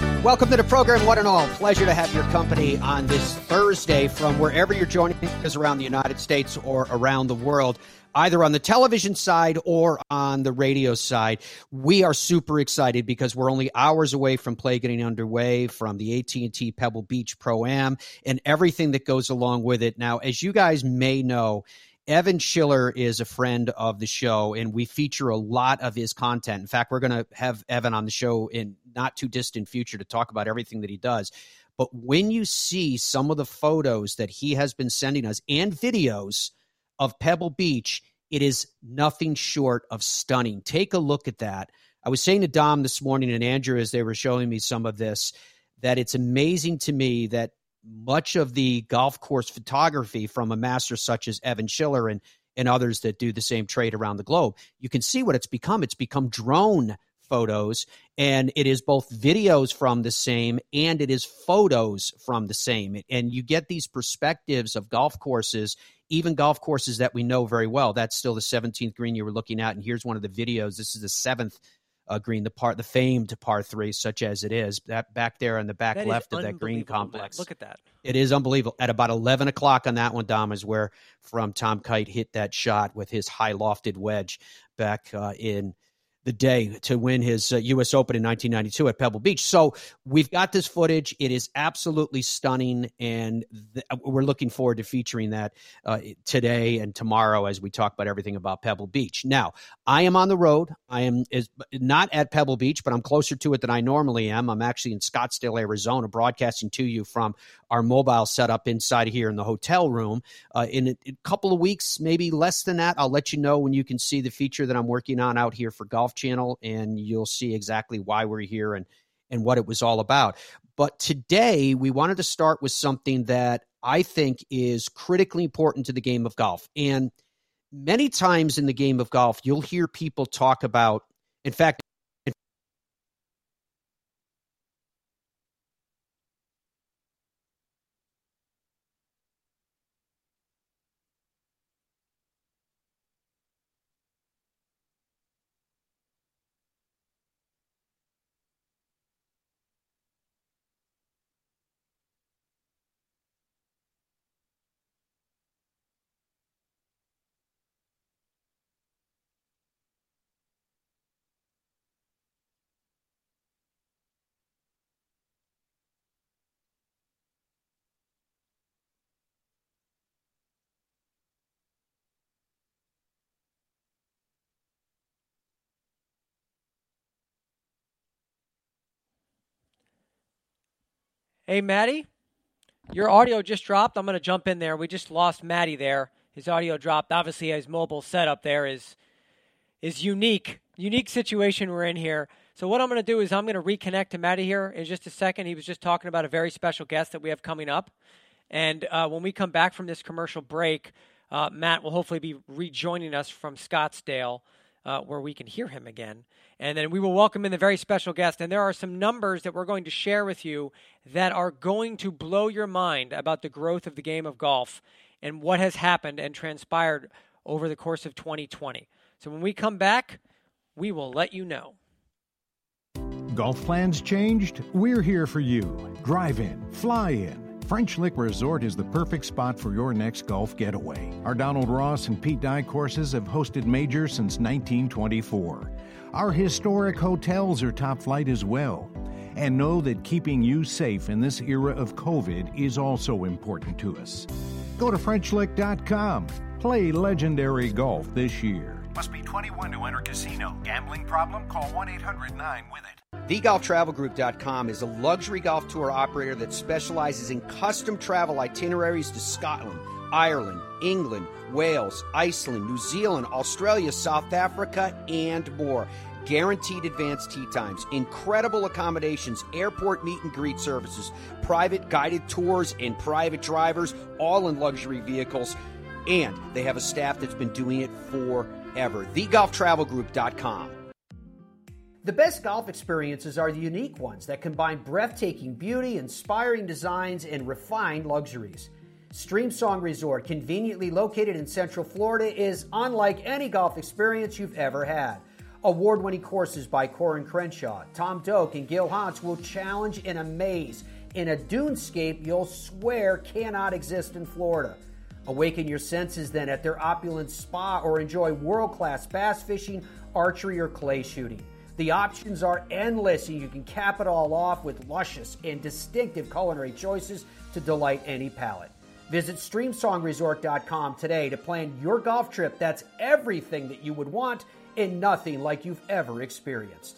Welcome to the program, one and all. Pleasure to have your company on this Thursday from wherever you're joining us around the United States or around the world, either on the television side or on the radio side. We are super excited because we're only hours away from play getting underway from the AT&T Pebble Beach Pro Am and everything that goes along with it. Now, as you guys may know, Evan Schiller is a friend of the show, and we feature a lot of his content. In fact, we're going to have Evan on the show in not too distant future to talk about everything that he does. But when you see some of the photos that he has been sending us and videos of Pebble Beach, it is nothing short of stunning. Take a look at that. I was saying to Dom this morning and Andrew as they were showing me some of this that it's amazing to me that much of the golf course photography from a master such as Evan Schiller and and others that do the same trade around the globe. You can see what it's become. It's become drone photos and it is both videos from the same and it is photos from the same and you get these perspectives of golf courses even golf courses that we know very well that's still the 17th green you were looking at and here's one of the videos this is the seventh uh, green, the part, the famed par three, such as it is, that back there on the back that left of that green complex. Man. Look at that. It is unbelievable. At about eleven o'clock on that one, Dom is where from Tom Kite hit that shot with his high lofted wedge back uh, in the day to win his uh, U.S. Open in 1992 at Pebble Beach. So we've got this footage. It is absolutely stunning, and th- we're looking forward to featuring that uh, today and tomorrow as we talk about everything about Pebble Beach. Now, I am on the road. I am is not at Pebble Beach, but I'm closer to it than I normally am. I'm actually in Scottsdale, Arizona, broadcasting to you from our mobile setup inside here in the hotel room. Uh, in a, a couple of weeks, maybe less than that, I'll let you know when you can see the feature that I'm working on out here for Golf Channel, and you'll see exactly why we're here and and what it was all about. But today we wanted to start with something that I think is critically important to the game of golf. And many times in the game of golf, you'll hear people talk about, in fact, Hey, Maddie, your audio just dropped. I'm going to jump in there. We just lost Maddie there. His audio dropped. Obviously, his mobile setup there is is unique. Unique situation we're in here. So what I'm going to do is I'm going to reconnect to Maddie here in just a second. He was just talking about a very special guest that we have coming up, and uh, when we come back from this commercial break, uh, Matt will hopefully be rejoining us from Scottsdale uh, where we can hear him again. And then we will welcome in the very special guest. And there are some numbers that we're going to share with you that are going to blow your mind about the growth of the game of golf and what has happened and transpired over the course of 2020. So when we come back, we will let you know. Golf plans changed? We're here for you. Drive in, fly in French Lick Resort is the perfect spot for your next golf getaway. Our Donald Ross and Pete Dye courses have hosted majors since 1924. Our historic hotels are top flight as well. And know that keeping you safe in this era of COVID is also important to us. Go to FrenchLick.com. Play legendary golf this year. Must be 21 to enter casino. Gambling problem? Call 1 800 9 with it. TheGolfTravelGroup.com is a luxury golf tour operator that specializes in custom travel itineraries to Scotland, Ireland, England, Wales, Iceland, New Zealand, Australia, South Africa, and more. guaranteed advanced tee times, incredible accommodations, airport meet and greet services, private guided tours, and private drivers, all in luxury vehicles. And they have a staff that's been doing it forever. TheGolfTravelGroup.com. The best golf experiences are the unique ones that combine breathtaking beauty, inspiring designs, and refined luxuries. Streamsong Resort, conveniently located in Central Florida, is unlike any golf experience you've ever had. Award winning courses by Coore and Crenshaw, Tom Doak, and Gil Hanse will challenge and amaze in a dunescape you'll swear cannot exist in Florida. Awaken your senses then at their opulent spa or enjoy world class bass fishing, archery, or clay shooting. The options are endless, and you can cap it all off with luscious and distinctive culinary choices to delight any palate. Visit StreamSongResort.com today to plan your golf trip that's everything that you would want and nothing like you've ever experienced.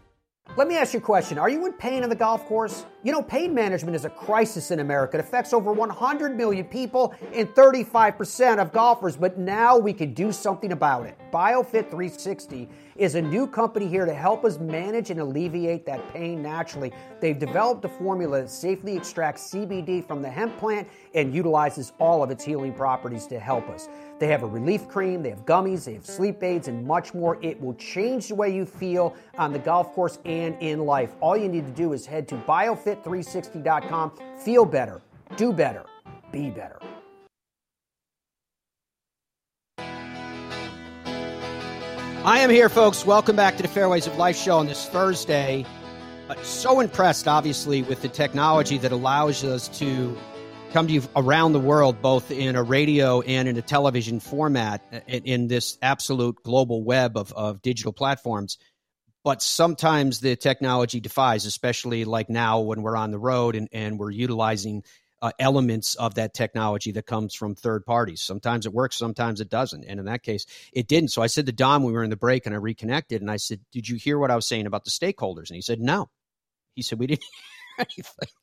Let me ask you a question. Are you in pain on the golf course? You know, pain management is a crisis in America. It affects over 100 million people and 35% of golfers, but now we can do something about it. BioFit 360 is a new company here to help us manage and alleviate that pain naturally. They've developed a formula that safely extracts CBD from the hemp plant and utilizes all of its healing properties to help us. They have a relief cream, they have gummies, they have sleep aids, and much more. It will change the way you feel on the golf course and in life. All you need to do is head to biofit360.com. Feel better, do better, be better. I am here, folks. Welcome back to the Fairways of Life show on this Thursday. Uh, so impressed, obviously, with the technology that allows us to come to you around the world, both in a radio and in a television format, in, in this absolute global web of, of digital platforms. But sometimes the technology defies, especially like now when we're on the road and, and we're utilizing uh, elements of that technology that comes from third parties. Sometimes it works, sometimes it doesn't. And in that case, it didn't. So I said to Dom, we were in the break and I reconnected and I said, Did you hear what I was saying about the stakeholders? And he said, No. He said, We didn't hear anything.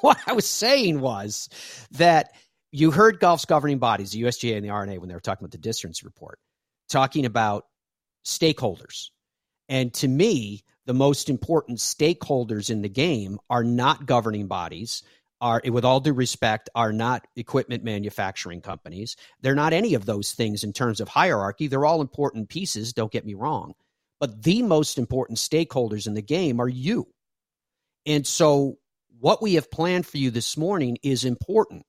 What I was saying was that you heard golf's governing bodies, the USGA and the R&A, when they were talking about the distance report, talking about stakeholders. And to me, the most important stakeholders in the game are not governing bodies are, with all due respect, are not equipment manufacturing companies. They're not any of those things in terms of hierarchy. They're all important pieces, don't get me wrong. But the most important stakeholders in the game are you. And so, what we have planned for you this morning is important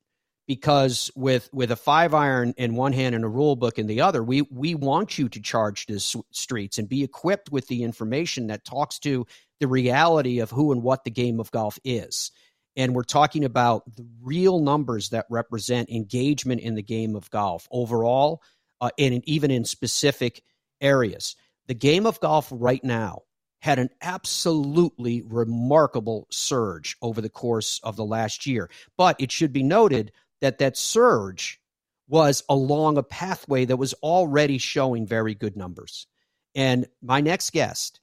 because with with a five iron in one hand and a rule book in the other, we we want you to charge the streets and be equipped with the information that talks to the reality of who and what the game of golf is and we're talking about the real numbers that represent engagement in the game of golf overall uh, and even in specific areas. The game of golf right now had an absolutely remarkable surge over the course of the last year. But it should be noted that that surge was along a pathway that was already showing very good numbers. And my next guest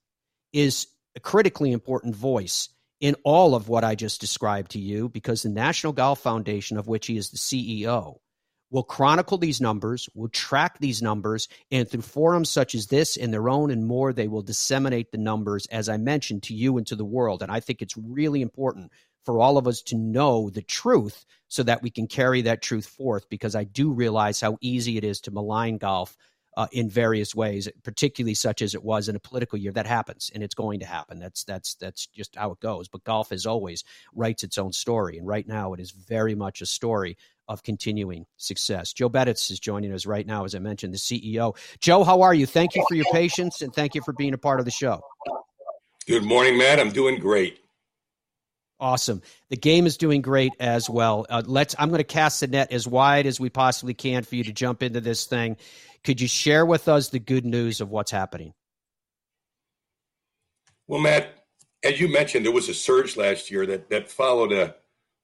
is a critically important voice in all of what I just described to you because the National Golf Foundation, of which he is the CEO, will chronicle these numbers, will track these numbers, and through forums such as this and their own and more, they will disseminate the numbers, as I mentioned, to you and to the world. And I think it's really important for all of us to know the truth so that we can carry that truth forth because I do realize how easy it is to malign golf uh, in various ways, particularly such as it was in a political year. That happens, and it's going to happen. That's that's that's just how it goes. But golf, as always, writes its own story, and right now it is very much a story of continuing success. Joe Beditz is joining us right now, as I mentioned, the CEO. Joe, how are you? Thank you for your patience, and thank you for being a part of the show. Good morning, Matt. I'm doing great. Awesome. The game is doing great as well. Uh, let's. I'm going to cast the net as wide as we possibly can for you to jump into this thing. Could you share with us the good news of what's happening? Well, Matt, as you mentioned, there was a surge last year that that followed a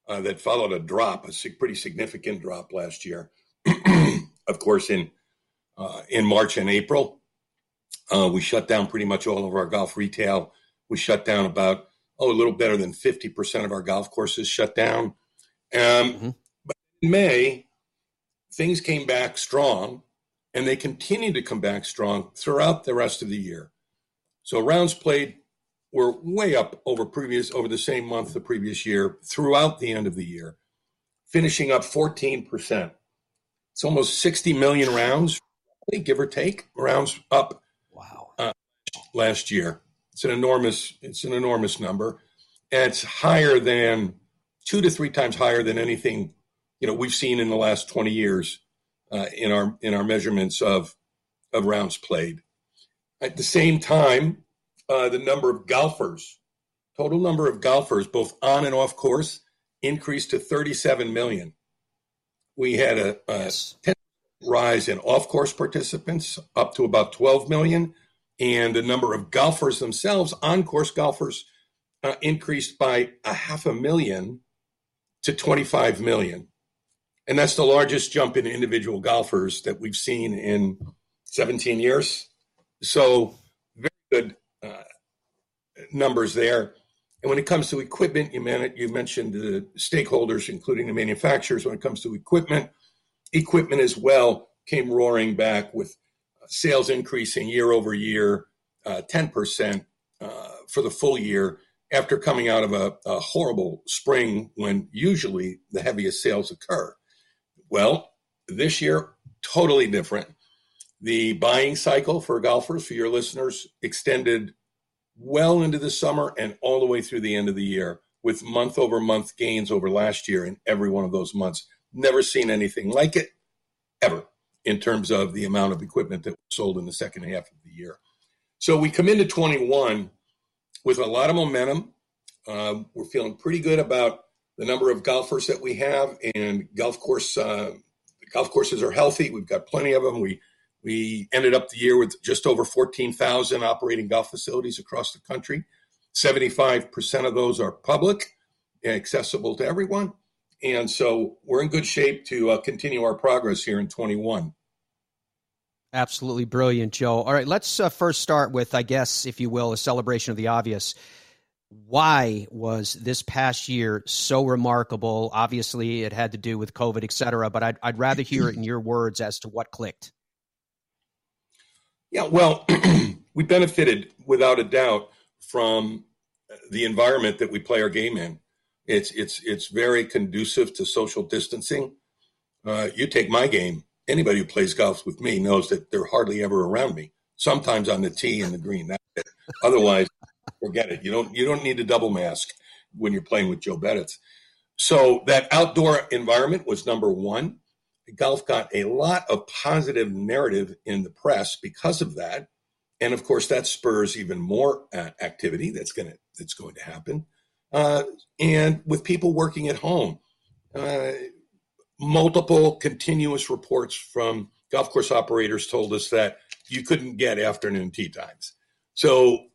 uh, that followed a drop, a pretty significant drop last year. of course, in uh, in March and April, uh, we shut down pretty much all of our golf retail. We shut down about oh a little better than fifty percent of our golf courses shut down. Um, mm-hmm. But in May, things came back strong, and they continue to come back strong throughout the rest of the year. So rounds played were way up over previous over the same month the previous year throughout the end of the year, finishing up 14%. It's almost 60 million rounds, give or take, rounds up. Wow. Uh, last year. It's an enormous it's an enormous number. And it's higher than two to three times higher than anything you know we've seen in the last 20 years uh, in our in our measurements of of rounds played. At the same time, uh, the number of golfers, total number of golfers, both on and off course, increased to 37 million. We had a, a yes. 10 rise in off course participants up to about 12 million. And the number of golfers themselves, on course golfers, uh, increased by a half a million to 25 million. And that's the largest jump in individual golfers that we've seen in 17 years. So, very good uh, numbers there. And when it comes to equipment, you, man- you mentioned the stakeholders, including the manufacturers. When it comes to equipment, equipment as well came roaring back with sales increasing year over year, uh, 10% uh, for the full year after coming out of a, a horrible spring when usually the heaviest sales occur. Well, this year, totally different. The buying cycle for golfers, for your listeners, extended well into the summer and all the way through the end of the year with month over month gains over last year in every one of those months. Never seen anything like it ever in terms of the amount of equipment that was sold in the second half of the year. So we come into 21 with a lot of momentum. Um, we're feeling pretty good about the number of golfers that we have, and golf course uh, golf courses are healthy. We've got plenty of them. We we ended up the year with just over 14,000 operating golf facilities across the country. 75% of those are public and accessible to everyone. And so we're in good shape to uh, continue our progress here in 21. Absolutely brilliant, Joe. All right, let's uh, first start with, I guess, if you will, a celebration of the obvious. Why was this past year so remarkable? Obviously, it had to do with COVID, et cetera, but I'd, I'd rather hear it in your words as to what clicked. Yeah, well, we benefited without a doubt from the environment that we play our game in. It's it's it's very conducive to social distancing. Uh, you take my game. Anybody who plays golf with me knows that they're hardly ever around me. Sometimes on the tee and the green. Otherwise, forget it. You don't you don't need a double mask when you're playing with Joe Beditz. So that outdoor environment was number one golf got a lot of positive narrative in the press because of that, and of course that spurs even more uh, activity that's going to that's going to happen. Uh, and with people working at home, uh, multiple continuous reports from golf course operators told us that you couldn't get afternoon tee times. So,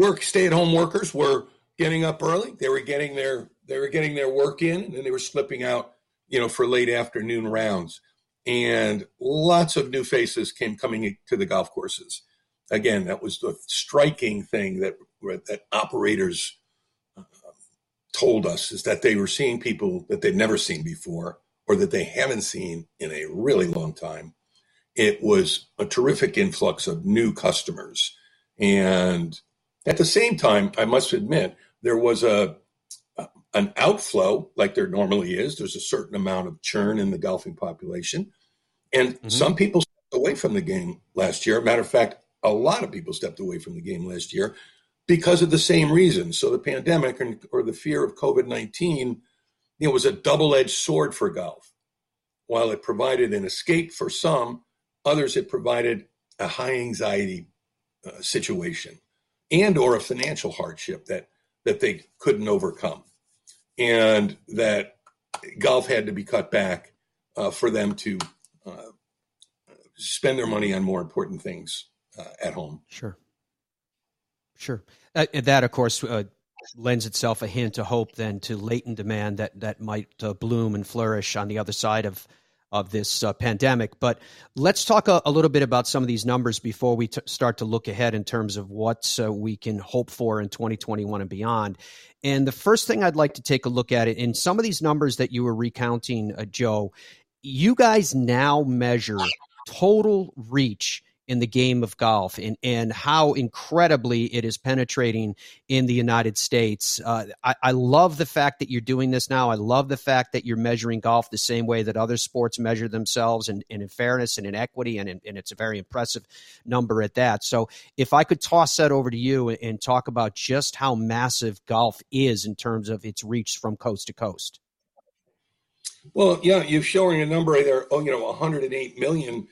work stay at home workers were getting up early. They were getting their they were getting their work in, and then they were slipping out you know, for late afternoon rounds. And lots of new faces came coming to the golf courses. Again, that was the striking thing that that operators uh, told us is that they were seeing people that they'd never seen before or that they haven't seen in a really long time. It was a terrific influx of new customers. And at the same time, I must admit, there was a an outflow like there normally is. There's a certain amount of churn in the golfing population. And mm-hmm. some people stepped away from the game last year. Matter of fact, a lot of people stepped away from the game last year because of the same reasons. So the pandemic or the fear of COVID 19 you know, was a double edged sword for golf. While it provided an escape for some, others it provided a high anxiety uh, situation and or a financial hardship that that they couldn't overcome and that golf had to be cut back uh, for them to uh, spend their money on more important things uh, at home. Sure. Sure. Uh, that, of course, uh, lends itself a hint of hope then to latent demand that that might uh, bloom and flourish on the other side of of this uh, pandemic. But let's talk a, a, little bit about some of these numbers before we t- start to look ahead in terms of what uh, we can hope for in 2021 and beyond. And the first thing I'd like to take a look at it in some of these numbers that you were recounting, uh, Joe. You guys now measure total reach in the game of golf and, and how incredibly it is penetrating in the United States. Uh, I, I, love the fact that you're doing this now. I love the fact that you're measuring golf the same way that other sports measure themselves and, and in fairness and in equity, and, and it's a very impressive number at that. So, if I could toss that over to you and, and talk about just how massive golf is in terms of its reach from coast to coast. Well, yeah, you're showing a number there. Oh, you know, 108 million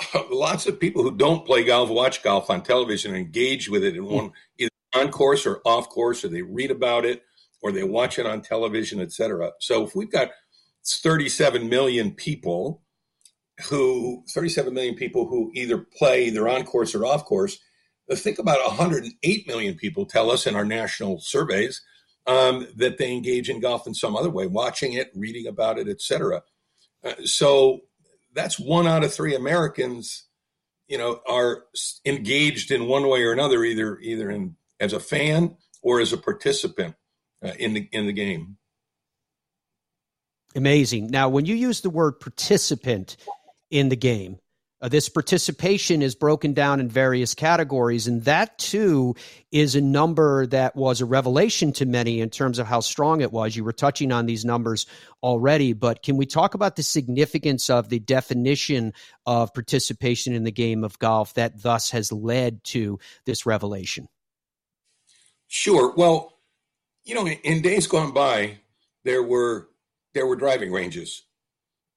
lots of people who don't play golf watch golf on television and engage with it in one either on course or off course, or they read about it, or they watch it on television, etc. So if we've got 37 million people who 37 million people who either play either on course or off course, uh, think about 108 million people tell us in our national surveys um, that they engage in golf in some other way, watching it, reading about it, etc. Uh, so that's one out of three Americans, you know, are engaged in one way or another, either either in as a fan or as a participant uh, in the in the game. Amazing. Now, when you use the word participant in the game, uh, this participation is broken down in various categories, and that too is a number that was a revelation to many in terms of how strong it was. You were touching on these numbers already, but can we talk about the significance of the definition of participation in the game of golf that thus has led to this revelation? Sure. Well, you know, in days gone by, there were there were driving ranges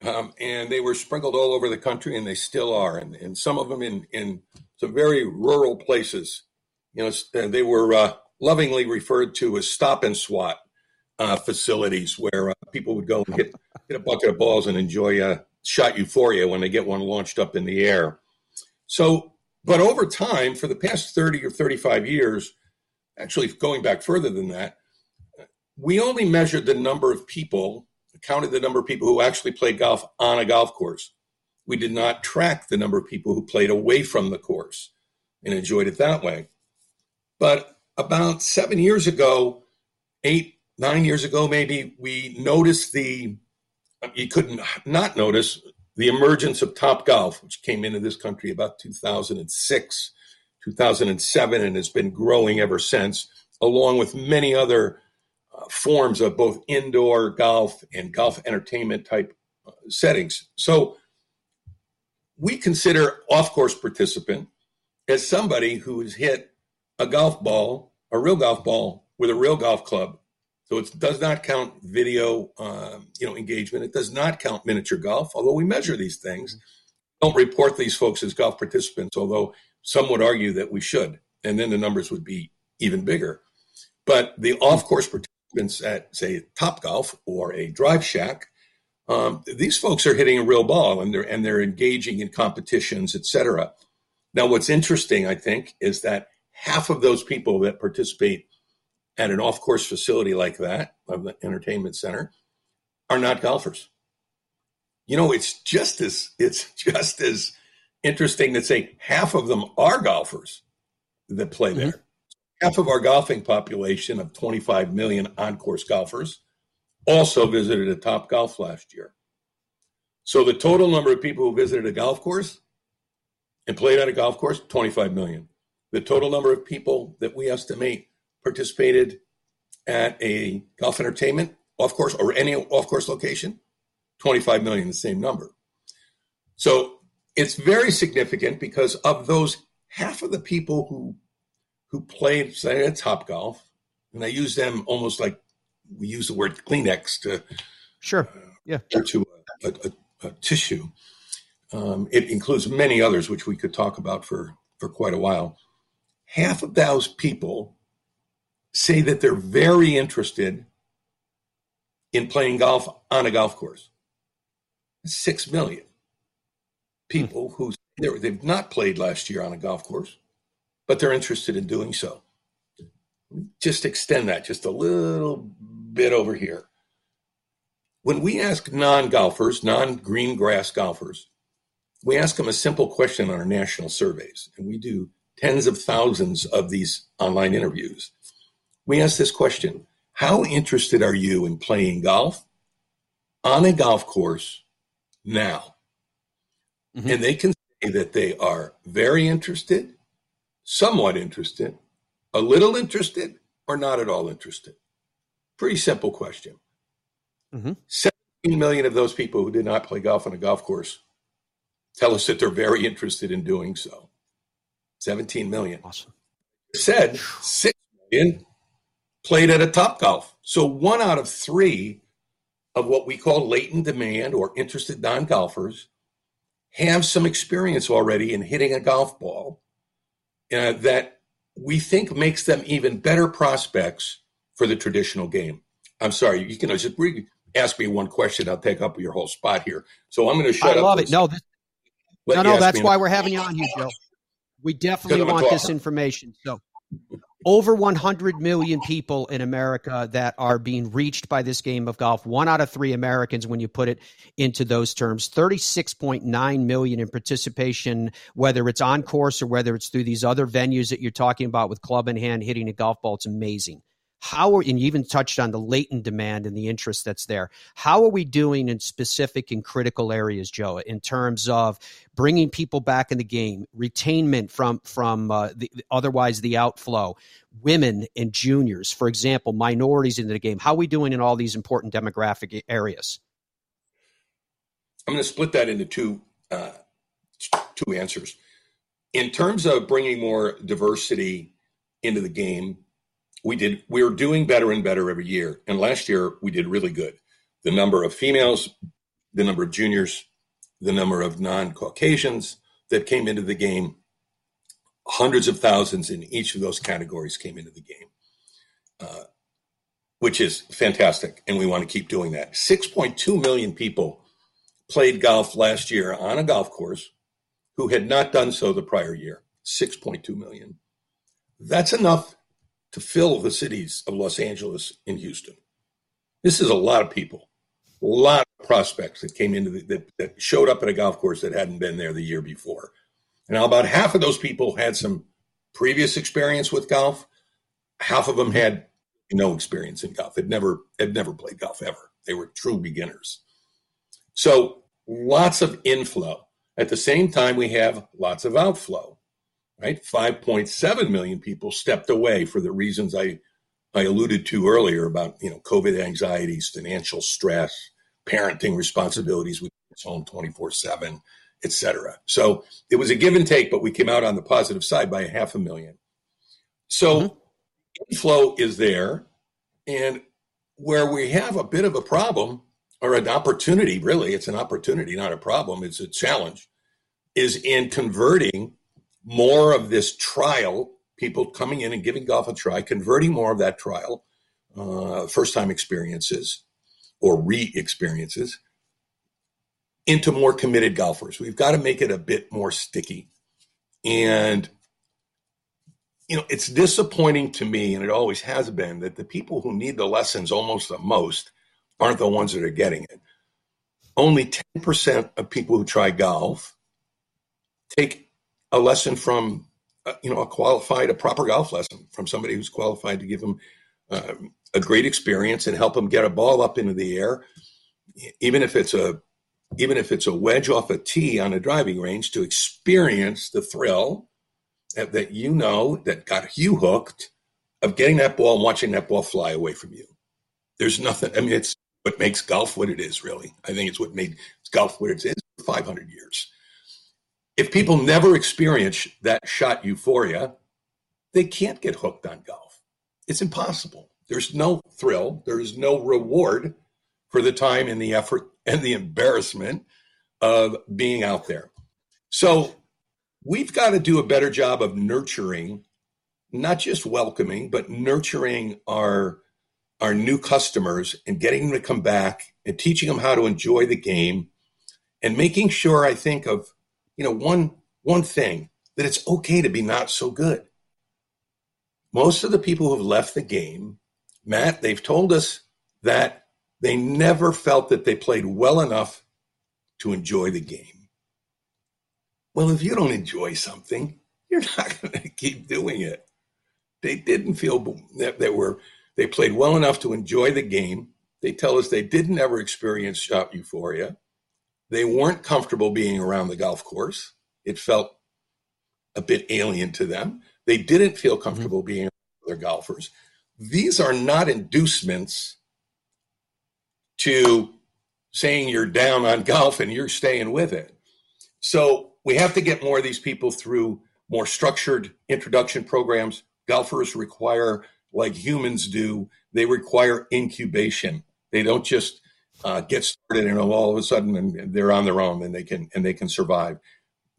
um, and they were sprinkled all over the country, and they still are, and, and some of them in, in some very rural places. You know, they were uh, lovingly referred to as stop and swat uh, facilities where uh, people would go and get, get a bucket of balls and enjoy a shot euphoria when they get one launched up in the air. So, but over time, for the past 30 or 35 years, actually going back further than that, we only measured the number of people counted the number of people who actually played golf on a golf course. We did not track the number of people who played away from the course and enjoyed it that way. But about seven years ago, eight, nine years ago, maybe, we noticed the, you couldn't not notice the emergence of Topgolf, which came into this country about 2006, 2007, and has been growing ever since, along with many other forms of both indoor golf and golf entertainment type uh, settings. So we consider off course participant as somebody who has hit a golf ball, a real golf ball with a real golf club. So it does not count video, um, you know, engagement. It does not count miniature golf, although we measure these things. Don't report these folks as golf participants, although some would argue that we should, and then the numbers would be even bigger. But the off-course participant at say Topgolf or a Drive Shack, um, these folks are hitting a real ball and they're and they're engaging in competitions, etc. Now, what's interesting, I think, is that half of those people that participate at an off-course facility like that, of the entertainment center, are not golfers. You know, it's just as it's just as interesting to say half of them are golfers that play there. Mm-hmm half of our golfing population of 25 million on course golfers also visited a Topgolf last year. So the total number of people who visited a golf course and played on a golf course, 25 million. The total number of people that we estimate participated at a golf entertainment off course or any off course location, 25 million, the same number. So it's very significant because of those half of the people who who played say at Topgolf, and I use them almost like we use the word Kleenex to sure, uh, yeah, to uh, a, a, a tissue. Um, it includes many others, which we could talk about for for quite a while. Half of those people say that they're very interested in playing golf on a golf course. Six million people hmm. who they've not played last year on a golf course, but they're interested in doing so. Just extend that just a little bit over here. When we ask non golfers, non green grass golfers, we ask them a simple question on our national surveys, and we do tens of thousands of these online interviews. We ask this question How interested are you in playing golf on a golf course now? Mm-hmm. And they can say that they are very interested, somewhat interested, a little interested, or not at all interested. Pretty simple question. Mm-hmm. 17 million of those people who did not play golf on a golf course tell us that they're very interested in doing so. 17 million. Awesome. Said 6 million played at a Topgolf. So one out of three of what we call latent demand or interested non golfers have some experience already in hitting a golf ball uh, that we think makes them even better prospects for the traditional game. I'm sorry, you can just re- ask me one question. I'll take up your whole spot here. So I'm going to shut I up. I love it. No, this, no, no, that's why we're having you on here, Joe. We definitely want this information. So over 100 million people in America that are being reached by this game of golf. One out of three Americans, when you put it into those terms, 36.9 million in participation, whether it's on course or whether it's through these other venues that you're talking about with club in hand hitting a golf ball. It's amazing. How are, and you even touched on the latent demand and the interest that's there. How are we doing in specific and critical areas, Joe, in terms of bringing people back in the game, retainment from from uh, the, otherwise the outflow, women and juniors, for example, minorities into the game? How are we doing in all these important demographic areas? I'm going to split that into two uh, two answers. In terms of bringing more diversity into the game, we did we were doing better and better every year. And last year we did really good. The number of females the number of juniors the number of non-caucasians that came into the game hundreds of thousands in each of those categories came into the game uh, which is fantastic. And we want to keep doing that. 6.2 million people played golf last year on a golf course who had not done so the prior year. 6.2 million. That's enough to fill the cities of Los Angeles and Houston. This is a lot of people, a lot of prospects that came into the, that, that showed up at a golf course that hadn't been there the year before. And now about half of those people had some previous experience with golf. Half of them had no experience in golf. Had never had never played golf ever. They were true beginners. So lots of inflow. At the same time, we have lots of outflow right? 5.7 million people stepped away for the reasons I, I alluded to earlier about, you know, COVID anxieties, financial stress, parenting responsibilities with home 24 seven, et cetera. So it was a give and take, but we came out on the positive side by a half a million. So mm-hmm. inflow is there. And where we have a bit of a problem or an opportunity, really, it's an opportunity, not a problem, it's a challenge, is in converting more of this trial, people coming in and giving golf a try, converting more of that trial, uh, first time experiences or re experiences into more committed golfers. We've got to make it a bit more sticky. And, you know, it's disappointing to me, and it always has been, that the people who need the lessons almost the most aren't the ones that are getting it. Only 10% of people who try golf take a lesson from uh, you know a qualified a proper golf lesson from somebody who's qualified to give them uh, a great experience and help them get a ball up into the air. Even if it's a even if it's a wedge off a tee on a driving range to experience the thrill that, that you know that got you hooked of getting that ball and watching that ball fly away from you. There's nothing i mean it's what makes golf what it is really. I think it's what made golf what it is for 500 years if people never experience that shot euphoria, they can't get hooked on golf. It's impossible. There's no thrill, there's no reward for the time and the effort and the embarrassment of being out there. So we've got to do a better job of nurturing, not just welcoming, but nurturing our our new customers and getting them to come back and teaching them how to enjoy the game and making sure I think of, you know, one one thing that it's okay to be not so good. Most of the people who have left the game, Matt, they've told us that they never felt that they played well enough to enjoy the game. Well, if you don't enjoy something, you're not going to keep doing it. They didn't feel that they were they played well enough to enjoy the game. They tell us they didn't ever experience shot euphoria. They weren't comfortable being around the golf course. It felt a bit alien to them. They didn't feel mm-hmm. comfortable mm-hmm. being other golfers. These are not inducements to saying you're down on golf and you're staying with it. So we have to get more of these people through more structured introduction programs. Golfers require, like humans do, they require incubation. They don't just uh, get started and all of a sudden and they're on their own and they can and they can survive.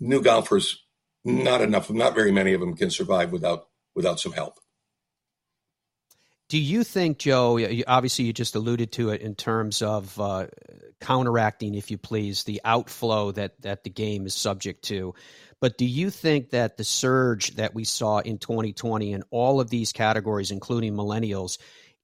New golfers, not enough, not very many of them can survive without without some help. Do you think, Joe? Obviously, you just alluded to it in terms of uh, counteracting, if you please, the outflow that that the game is subject to. But do you think that the surge that we saw in 2020 in all of these categories, including millennials,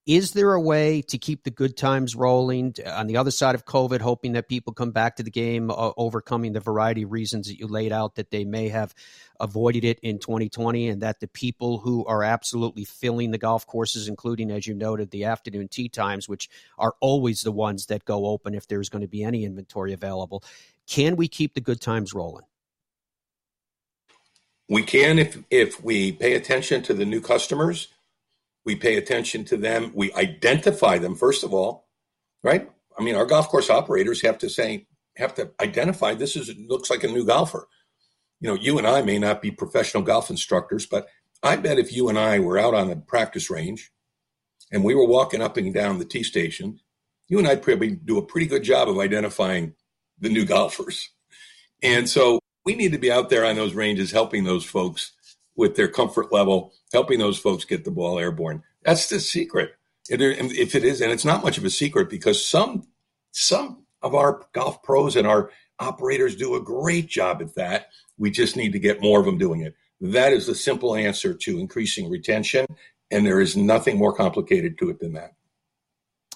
is there a way to keep the good times rolling on the other side of COVID, hoping that people come back to the game, uh, overcoming the variety of reasons that you laid out that they may have avoided it in 2020, and that the people who are absolutely filling the golf courses, including, as you noted, the afternoon tee times, which are always the ones that go open if there's going to be any inventory available, can we keep the good times rolling? We can if if we pay attention to the new customers we pay attention to them. We identify them first of all, right? I mean, our golf course operators have to say have to identify this is looks like a new golfer. You know, you and I may not be professional golf instructors, but I bet if you and I were out on the practice range and we were walking up and down the tee station, you and I'd probably do a pretty good job of identifying the new golfers. And so we need to be out there on those ranges helping those folks with their comfort level, helping those folks get the ball airborne. That's the secret. If it is, and it's not much of a secret because some some of our golf pros and our operators do a great job at that. We just need to get more of them doing it. That is the simple answer to increasing retention, and there is nothing more complicated to it than that.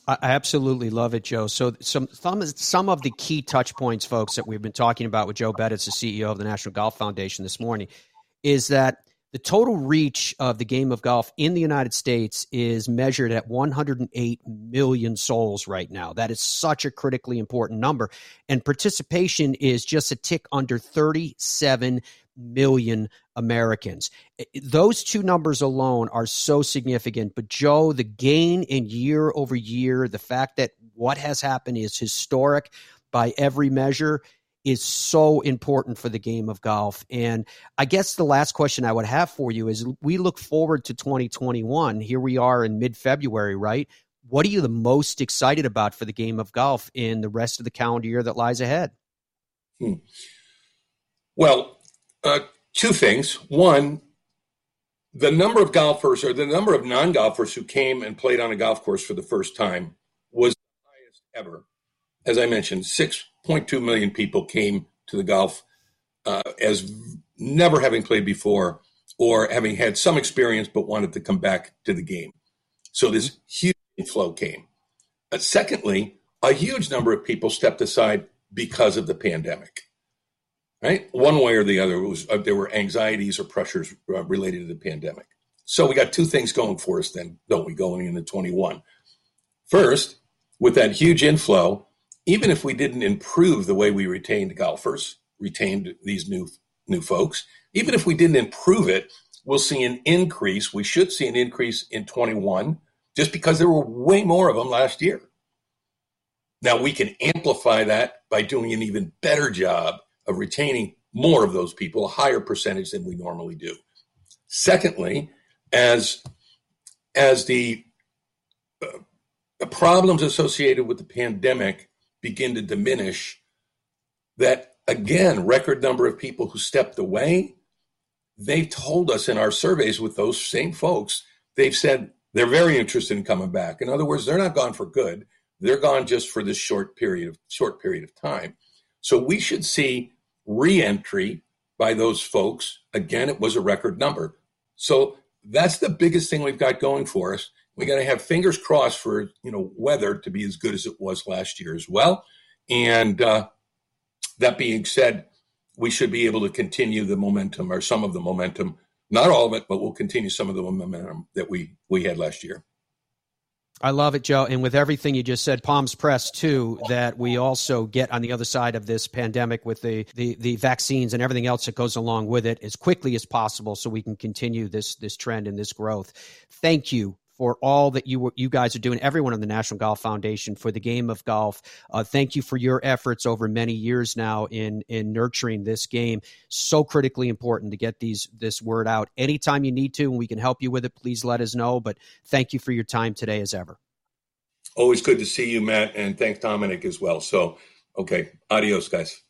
I absolutely love it, Joe. So some some some of the key touch points, folks, that we've been talking about with Joe Beditz, the CEO of the National Golf Foundation this morning, is that the total reach of the game of golf in the United States is measured at 108 million souls right now. That is such a critically important number. And participation is just a tick under 37 million Americans. Those two numbers alone are so significant. But, Joe, the gain in year over year, the fact that what has happened is historic by every measure is so important for the game of golf. And I guess the last question I would have for you is we look forward to 2021. Here we are in mid February, right? What are you the most excited about for the game of golf in the rest of the calendar year that lies ahead? Hmm. Well, uh, two things. One, the number of golfers or the number of non golfers who came and played on a golf course for the first time was the highest ever. As I mentioned, six 0.2 million people came to the golf uh, as never having played before or having had some experience but wanted to come back to the game. So this huge inflow came. Uh, secondly, a huge number of people stepped aside because of the pandemic. Right, one way or the other, was uh, there were anxieties or pressures uh, related to the pandemic. So we got two things going for us then, don't we, going into 21? First, with that huge inflow, even if we didn't improve the way we retained golfers, retained these new new folks, even if we didn't improve it, we'll see an increase. We should see an increase in 21 just because there were way more of them last year. Now we can amplify that by doing an even better job of retaining more of those people, a higher percentage than we normally do. Secondly, as as the, uh, problems associated with the pandemic begin to diminish, that again, record number of people who stepped away, they've told us in our surveys with those same folks, they've said they're very interested in coming back. In other words, they're not gone for good. They're gone just for this short period of short period of time. So we should see reentry by those folks. Again, it was a record number. So that's the biggest thing we've got going for us. We got to have fingers crossed for you know weather to be as good as it was last year as well. And uh, that being said, we should be able to continue the momentum or some of the momentum, not all of it, but we'll continue some of the momentum that we we had last year. I love it, Joe. And with everything you just said, palms pressed too, that we also get on the other side of this pandemic with the, the, the vaccines and everything else that goes along with it as quickly as possible so we can continue this this trend and this growth. Thank you for all that you you guys are doing, everyone on the National Golf Foundation for the game of golf. Uh, thank you for your efforts over many years now in in nurturing this game. So critically important to get these this word out. Anytime you need to, and we can help you with it, please let us know. But thank you for your time today, as ever. Always good to see you, Matt, and thanks Dominic as well. So, okay, adios, guys.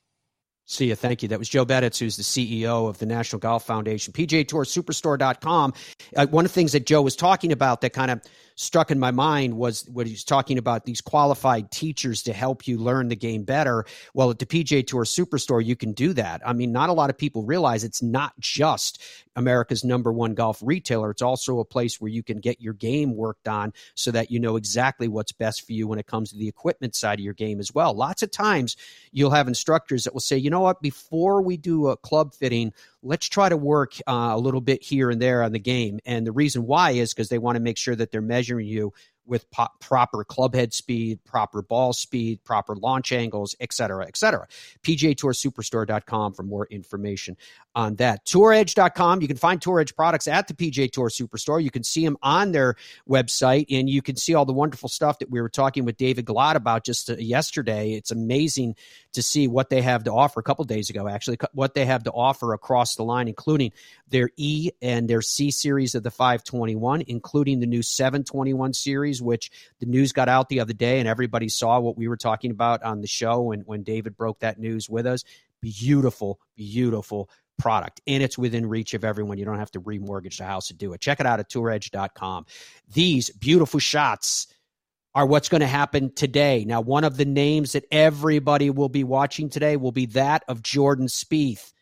See you. Thank you. That was Joe Beditz, who's the CEO of the National Golf Foundation. PGA Tour Superstore.com. Uh, one of the things that Joe was talking about that kind of struck in my mind was what he's talking about these qualified teachers to help you learn the game better. Well, at the PGA Tour Superstore, you can do that. I mean, not a lot of people realize it's not just America's number one golf retailer. It's also a place where you can get your game worked on so that you know exactly what's best for you when it comes to the equipment side of your game as well. Lots of times you'll have instructors that will say, you know what, before we do a club fitting, let's try to work uh, a little bit here and there on the game. And the reason why is because they want to make sure that they're measuring you with po- proper club head speed, proper ball speed, proper launch angles, et cetera, et cetera. PGA Tour Superstore.com for more information on that. TourEdge.com. You can find TourEdge products at the PGA Tour Superstore. You can see them on their website, and you can see all the wonderful stuff that we were talking with David Glod about just uh, yesterday. It's amazing to see what they have to offer a couple days ago, actually, what they have to offer across the line, including their E and their C series of the 521, including the new 721 series, which the news got out the other day, and everybody saw what we were talking about on the show when, when David broke that news with us beautiful, beautiful product and it's within reach of everyone. You don't have to remortgage the house to do it. Check it out at touredge.com. These beautiful shots are what's going to happen today. Now, one of the names that everybody will be watching today will be that of Jordan Spieth.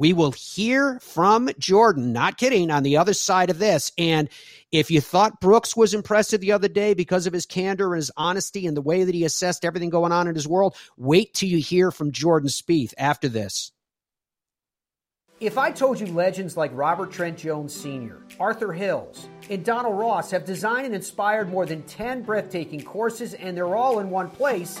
We will hear from Jordan, not kidding, on the other side of this. And if you thought Brooks was impressive the other day because of his candor and his honesty and the way that he assessed everything going on in his world, wait till you hear from Jordan Spieth after this. If I told you legends like Robert Trent Jones Sr., Arthur Hills, and Donald Ross have designed and inspired more than 10 breathtaking courses and they're all in one place,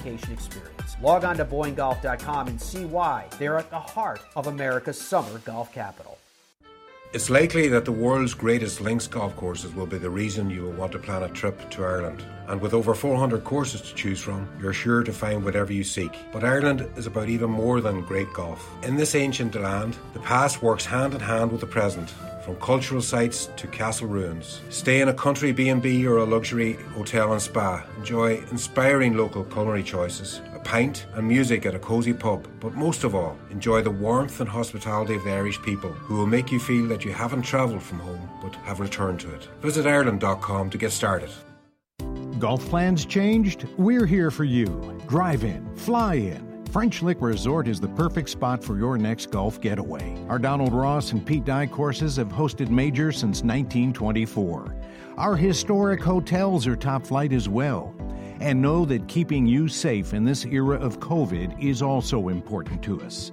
vacation experience. Log on to BoyneGolf.com and see why they're at the heart of America's summer golf capital. It's likely that the world's greatest links golf courses will be the reason you will want to plan a trip to Ireland. And with over 400 courses to choose from, you're sure to find whatever you seek. But Ireland is about even more than great golf. In this ancient land, the past works hand in hand with the present from cultural sites to castle ruins. Stay in a country B&B or a luxury hotel and spa. Enjoy inspiring local culinary choices, pint and music at a cosy pub. But most of all, enjoy the warmth and hospitality of the Irish people who will make you feel that you haven't travelled from home but have returned to it. Visit Ireland.com to get started. Golf plans changed? We're here for you. Drive in, fly in French Lick Resort is the perfect spot for your next golf getaway. Our Donald Ross and Pete Dye courses have hosted majors since 1924. Our historic hotels are top flight as well. And know that keeping you safe in this era of COVID is also important to us.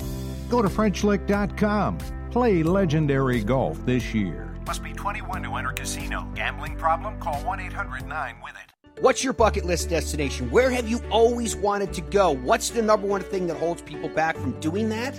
Go to FrenchLick.com. Play legendary golf this year. Must be 21 to enter casino. Gambling problem? Call 1 800 9 with it. What's your bucket list destination? Where have you always wanted to go? What's the number one thing that holds people back from doing that?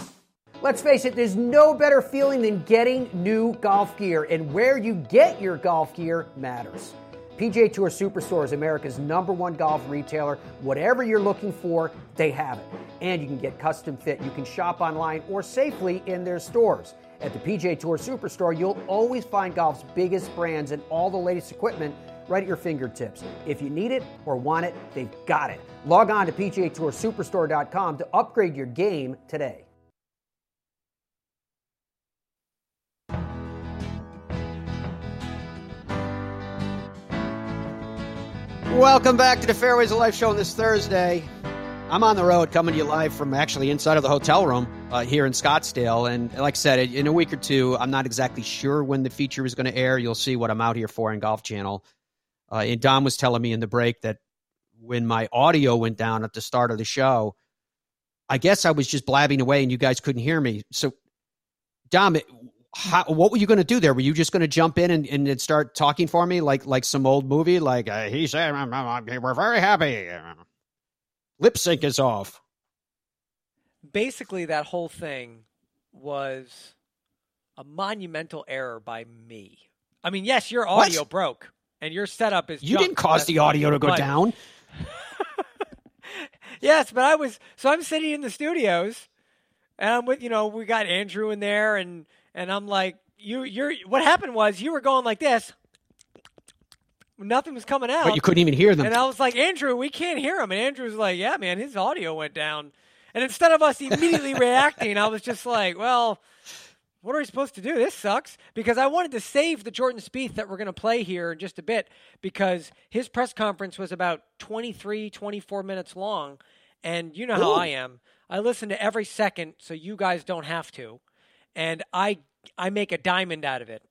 Let's face it, there's no better feeling than getting new golf gear, and where you get your golf gear matters. PGA Tour Superstore is America's number one golf retailer. Whatever you're looking for, they have it. And you can get custom fit. You can shop online or safely in their stores. At the PGA Tour Superstore, you'll always find golf's biggest brands and all the latest equipment right at your fingertips. If you need it or want it, they've got it. Log on to PGATourSuperstore.com to upgrade your game today. Welcome back to the Fairways of Life show on this Thursday. I'm on the road coming to you live from actually inside of the hotel room uh, here in Scottsdale. And like I said, in a week or two, I'm not exactly sure when the feature is going to air. You'll see what I'm out here for in Golf Channel. Uh, and Dom was telling me in the break that when my audio went down at the start of the show, I guess I was just blabbing away and you guys couldn't hear me. So, Dom, how, what were you going to do there? Were you just going to jump in and, and start talking for me like like some old movie? Like uh, he said, we're very happy. Lip sync is off. Basically, that whole thing was a monumental error by me. I mean, yes, your audio What? broke and your setup is. You didn't cause the audio to go down. Yes, but I was so I'm sitting in the studios, and I'm with you know we got Andrew in there, and and I'm like you you're what happened was you were going like this, nothing was coming out, But you couldn't even hear them. and I was like Andrew, we can't hear him, and Andrew's like, yeah, man, his audio went down, and instead of us immediately reacting, I was just like, well. What are we supposed to do? This sucks because I wanted to save the Jordan Spieth that we're going to play here in just a bit because his press conference was about 23, 24 minutes long. And you know how Ooh. I am. I listen to every second so you guys don't have to. And I I make a diamond out of it.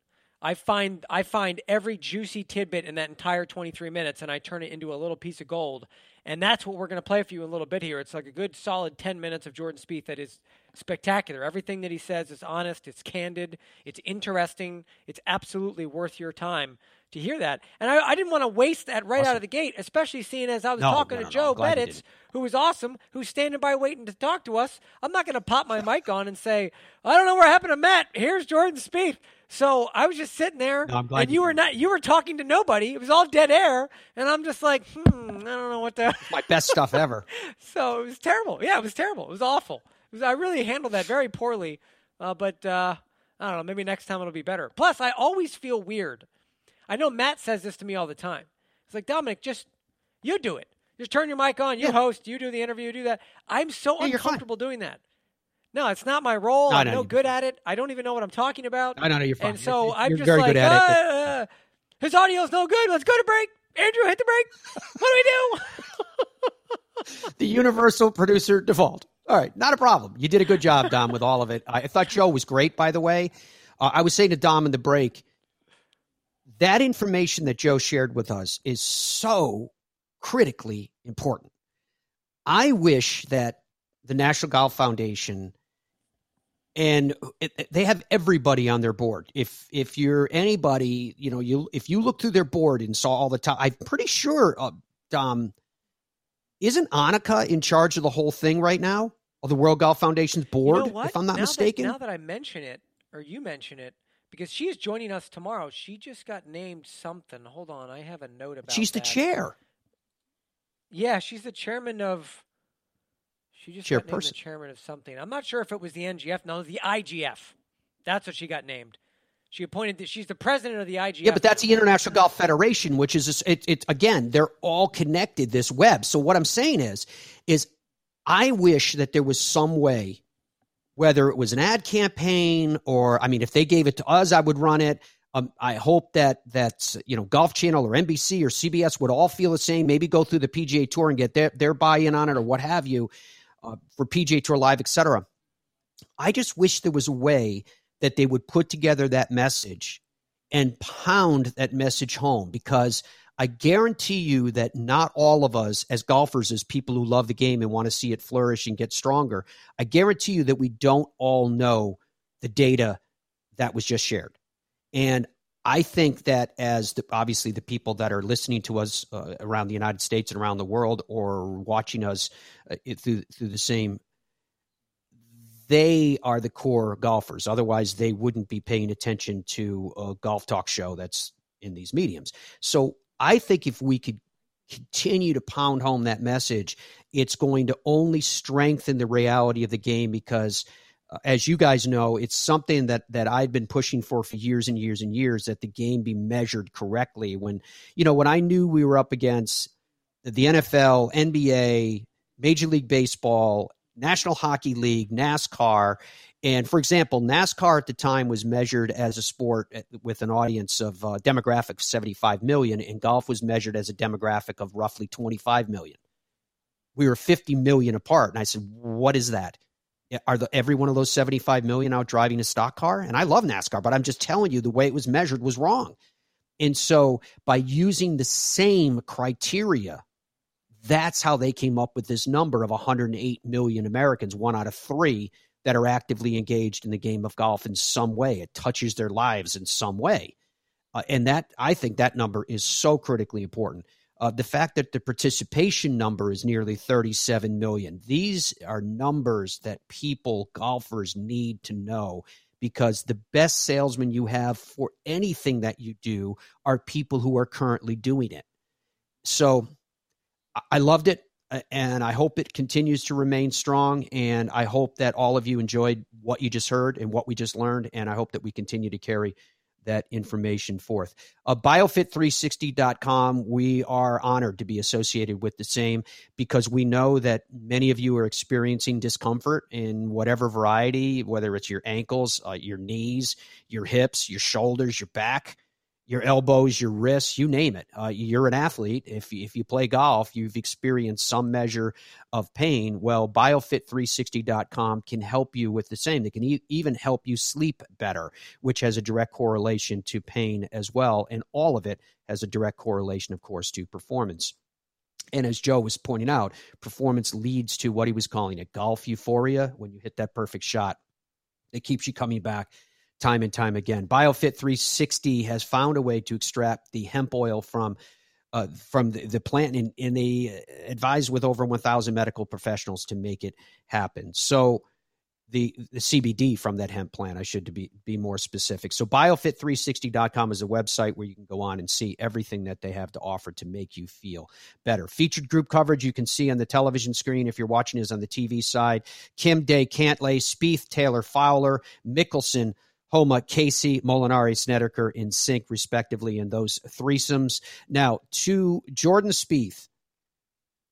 I find I find every juicy tidbit in that entire 23 minutes and I turn it into a little piece of gold. And that's what we're going to play for you in a little bit here. It's like a good solid 10 minutes of Jordan Spieth that is spectacular. Everything that he says is honest, it's candid, it's interesting, it's absolutely worth your time to hear that. And I, I didn't want to waste that right out of the gate, especially seeing as I was No, talking no, to no, no. Joe I'm glad you Beditz, didn't. who was awesome, who's standing by waiting to talk to us. I'm not going to pop my mic on and say, I don't know what happened to Matt. Here's Jordan Spieth. So I was just sitting there, No, I'm glad and you you were not. You were talking to nobody. It was all dead air, and I'm just like, hmm, I don't know what to. My best stuff ever. So it was terrible. Yeah, it was terrible. It was awful. It was, I really handled that very poorly. Uh, but uh, I don't know. Maybe next time it'll be better. Plus, I always feel weird. I know Matt says this to me all the time. It's like Dominic, just you do it. Just turn your mic on. You Yeah. host. You do the interview. You do that. I'm so Yeah, uncomfortable doing that. No, it's not my role. No, I'm no, no you're good at it. I don't even know what I'm talking about. I know, no, you're fine. And so You're- I'm you're just very like, good at it, but- "Uh, uh, his audio's no good. Let's go to break. Andrew, hit the break. What do we do? the universal producer default. All right, not a problem. You did a good job, Dom, with all of it. I thought Joe was great, by the way. Uh, I was saying to Dom in the break, that information that Joe shared with us is so critically important. I wish that the National Golf Foundation and it, it- they have everybody on their board. If if you're anybody, you know, you if you look through their board and saw all the time, I'm pretty sure, uh, Dom, isn't Annika in charge of the whole thing right now? Of the World Golf Foundation's board, You know if I'm not now mistaken. That, now that I mention it, or you mention it, because she is joining us tomorrow. She just got named something. Hold on, I have a note about. She's the that. chair. Yeah, she's the chairman of. She just got named the chairman of something. I'm not sure if it was the NGF. No, the IGF. That's what she got named. She appointed. The, she's the president of the IGF. Yeah, but that's the International Golf Federation, which is it, it. Again, they're all connected. This web. So what I'm saying is, is I wish that there was some way, whether it was an ad campaign or, I mean, if they gave it to us, I would run it. Um, I hope that that you know Golf Channel or NBC or CBS would all feel the same. Maybe go through the PGA Tour and get their their buy in on it or what have you uh, for PGA Tour Live, etc. I just wish there was a way that they would put together that message and pound that message home because I guarantee you that not all of us as golfers, as people who love the game and want to see it flourish and get stronger, I guarantee you that we don't all know the data that was just shared. And I think that as the, obviously the people that are listening to us uh, around the United States and around the world or watching us uh, through through the same they are the core golfers. Otherwise, they wouldn't be paying attention to a golf talk show that's in these mediums. So I think if we could continue to pound home that message, it's going to only strengthen the reality of the game because. Uh, as you guys know, it's something that that I've been pushing for for years and years and years that the game be measured correctly. When you know when I knew we were up against the NFL, NBA, Major League Baseball, National Hockey League, NASCAR. And for example, NASCAR at the time was measured as a sport with an audience of uh, demographic of 75 million, and golf was measured as a demographic of roughly 25 million. We were 50 million apart. And I said, What is that? Are the, every one of those 75 million out driving a stock car? And I love NASCAR, but I'm just telling you the way it was measured was wrong. And so by using the same criteria that's how they came up with this number of 108 million Americans, one out of three, that are actively engaged in the game of golf in some way. It touches their lives in some way. Uh, and that, I think that number is so critically important. Uh, the fact that the participation number is nearly 37 million, these are numbers that people, golfers, need to know because the best salesmen you have for anything that you do are people who are currently doing it. So, I loved it, and I hope it continues to remain strong. And I hope that all of you enjoyed what you just heard and what we just learned. And I hope that we continue to carry that information forth. Uh, Biofit360.com, we are honored to be associated with the same because we know that many of you are experiencing discomfort in whatever variety, whether it's your ankles, uh, your knees, your hips, your shoulders, your back your elbows, your wrists, you name it. Uh, you're an athlete. If, if you play golf, you've experienced some measure of pain. Well, biofit360.com can help you with the same. They can e- even help you sleep better, which has a direct correlation to pain as well. And all of it has a direct correlation, of course, to performance. And as Joe was pointing out, performance leads to what he was calling it golf euphoria. When you hit that perfect shot, it keeps you coming back time and time again. BioFit 360 has found a way to extract the hemp oil from uh, from the, the plant, and, and they advise with over 1,000 medical professionals to make it happen. So the, the CBD from that hemp plant, I should be be more specific. So biofit360.com is a website where you can go on and see everything that they have to offer to make you feel better. Featured group coverage you can see on the television screen if you're watching is on the TV side. Kim Day, Cantlay, Spieth, Taylor, Fowler, Mickelson, Homa, Casey, Molinari, Snedeker in sync, respectively, in those threesomes. Now, to Jordan Spieth.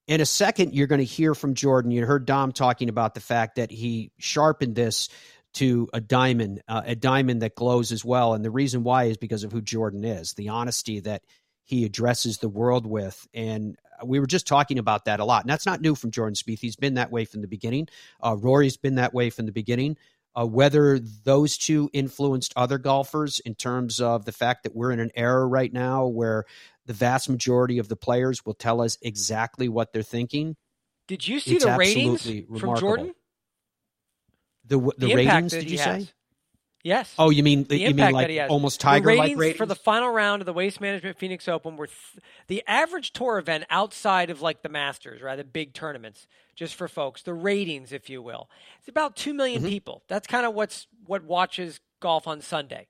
In a second, you're going to hear from Jordan. You heard Dom talking about the fact that he sharpened this to a diamond, uh, a diamond that glows as well. And the reason why is because of who Jordan is, the honesty that he addresses the world with. And we were just talking about that a lot. And that's not new from Jordan Spieth. He's been that way from the beginning. Uh, Rory's been that way from the beginning. Uh, whether those two influenced other golfers in terms of the fact that we're in an era right now where the vast majority of the players will tell us exactly what they're thinking. Did you see the ratings from Jordan? The the, the ratings? Did you has. say? Yes. Oh, you mean the you mean like almost tiger like ratings, ratings for the final round of the Waste Management Phoenix Open were th- the average tour event outside of like the Masters, right? The big tournaments, just for folks, the ratings, if you will. It's about two million Mm-hmm. people. That's kind of what's what watches golf on Sunday.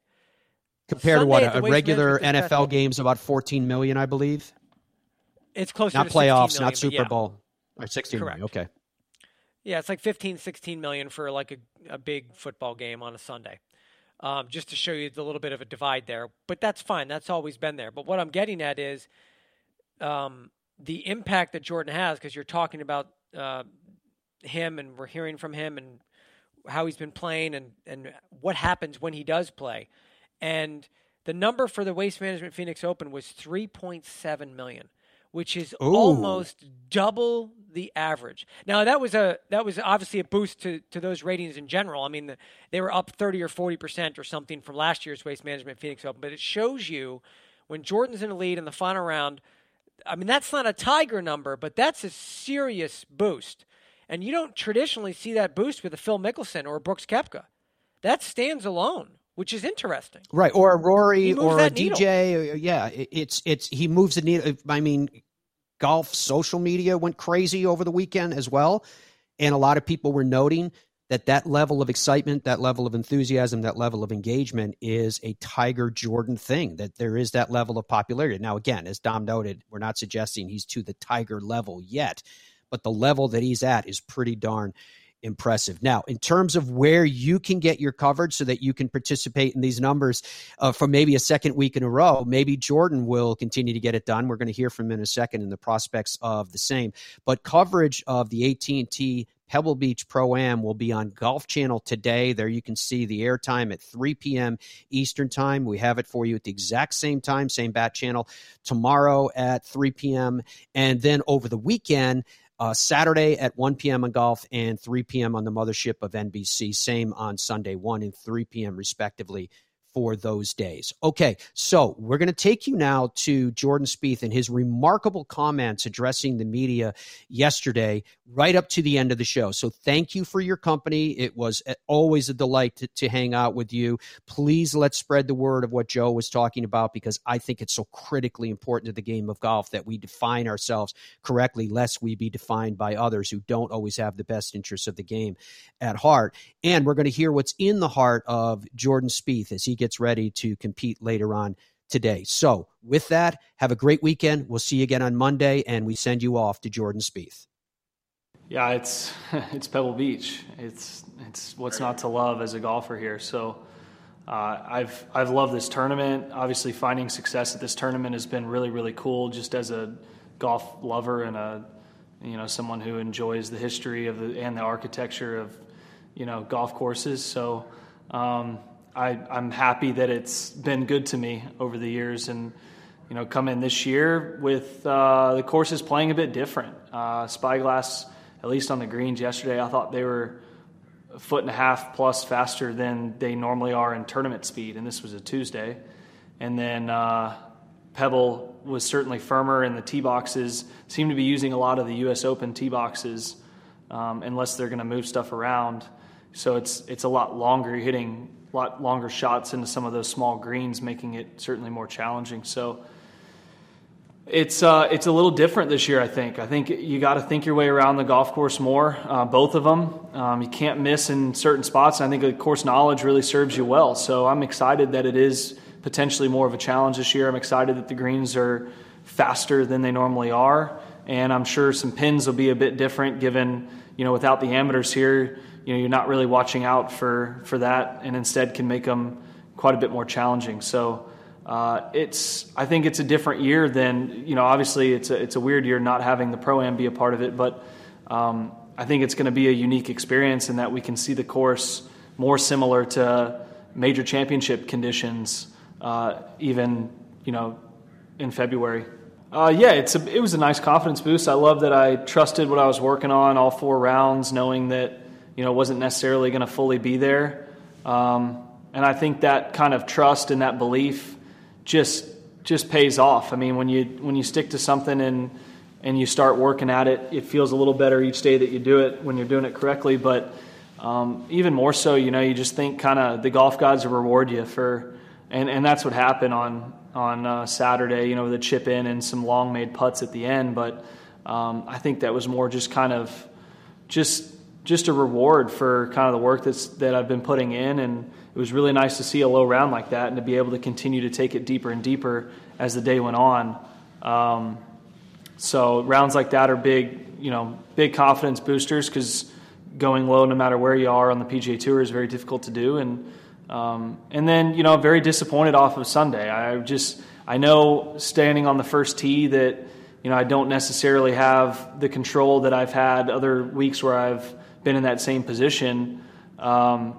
Compared Sunday to what a Waste regular NFL game's about 14 million, I believe. It's closer not to playoffs, 16 million, not Super yeah. Bowl. Or 16 Correct. million. Okay. Yeah, it's like 15, 16 million for like a, a big football game on a Sunday. Um, just to show you the little bit of a divide there. But that's fine. That's always been there. But what I'm getting at is um, the impact that Jordan has because you're talking about uh, him and we're hearing from him and how he's been playing and, and what happens when he does play. And the number for the Waste Management Phoenix Open was 3.7 million, which is Ooh. almost double the average. Now that was a that was obviously a boost to, to those ratings in general. I mean, the, they were up 30 or 40 percent or something from last year's Waste Management Phoenix Open, but it shows you when Jordan's in the lead in the final round. I mean, that's not a Tiger number, but that's a serious boost. And you don't traditionally see that boost with a Phil Mickelson or a Brooks Koepka. That stands alone, which is interesting. Right, or a Rory or a needle. DJ. or- uh, Yeah, it's it's he moves the needle. I mean, golf social media went crazy over the weekend as well, and a lot of people were noting that that level of excitement, that level of enthusiasm, that level of engagement is a Tiger Jordan thing. That there is that level of popularity. Now, again, as Dom noted, we're not suggesting he's to the Tiger level yet, but the level that he's at is pretty darn impressive. Now, in terms of where you can get your coverage so that you can participate in these numbers uh, for maybe a second week in a row, maybe Jordan will continue to get it done. We're going to hear from him in a second in the prospects of the same. But coverage of the AT&T Pebble Beach Pro Am will be on Golf Channel today. There you can see the airtime at 3 p.m. Eastern Time. We have it for you at the exact same time, same bat channel, tomorrow at 3 p.m. And then over the weekend, uh, Saturday at 1 p.m. on golf and 3 p.m. on the mothership of NBC. Same on Sunday, 1 and 3 p.m. respectively for those days. Okay, so we're going to take you now to Jordan Spieth and his remarkable comments addressing the media yesterday, right up to the end of the show. So thank you for your company. It was uh, always a delight to, to hang out with you. Please let's spread the word of what Joe was talking about because I think it's so critically important to the game of golf that we define ourselves correctly, lest we be defined by others who don't always have the best interests of the game at heart. And we're going to hear what's in the heart of Jordan Spieth as he gets ready to compete later on today. So, with that, have a great weekend. We'll see you again on Monday, and we send you off to Jordan Spieth. Yeah, it's it's Pebble Beach. It's it's what's not to love as a golfer here. So uh, I've I've loved this tournament. Obviously, finding success at this tournament has been really really cool. Just as a golf lover and a you know someone who enjoys the history of the and the architecture of you know golf courses. So um, I I'm happy that it's been good to me over the years and. You know, come in this year with uh, the courses playing a bit different. Uh, Spyglass at least on the greens yesterday, I thought they were a foot and a half plus faster than they normally are in tournament speed, and this was a Tuesday. And then uh, Pebble was certainly firmer, and the tee boxes seem to be using a lot of the U.S. Open tee boxes, um, unless they're going to move stuff around. So it's it's a lot longer. Hitting a lot longer shots into some of those small greens, making it certainly more challenging. So it's uh, it's a little different this year. I think. I think you got to think your way around the golf course more. Uh, both of them. Um, you can't miss in certain spots. And I think course knowledge really serves you well. So I'm excited that it is potentially more of a challenge this year. I'm excited that the greens are faster than they normally are, and I'm sure some pins will be a bit different given you know without the amateurs here. You know you're not really watching out for for that, and instead can make them quite a bit more challenging. So. Uh, it's I think it's a different year than you know. Obviously, it's a it's a weird year not having the pro am be a part of it, but um, I think it's going to be a unique experience in that we can see the course more similar to major championship conditions, uh, even you know in February. Uh, yeah, it's a, it was a nice confidence boost. I love that I trusted what I was working on all four rounds, knowing that you know wasn't necessarily going to fully be there, um, and I think that kind of trust and that belief just just pays off. I mean, when you when you stick to something and and you start working at it, it feels a little better each day that you do it when you're doing it correctly. But um, even more so, you know, you just think kind of the golf gods will reward you for, and and that's what happened on on uh, Saturday. You know, the chip in and some long made putts at the end. But um, I think that was more just kind of just just a reward for kind of the work that's that I've been putting in, and it was really nice to see a low round like that and to be able to continue to take it deeper and deeper as the day went on. Um, so rounds like that are big, you know, big confidence boosters because going low, no matter where you are on the PGA Tour, is very difficult to do. And um, and then you know, very disappointed off of Sunday. I just I know standing on the first tee that you know I don't necessarily have the control that I've had other weeks where I've been in that same position. Um,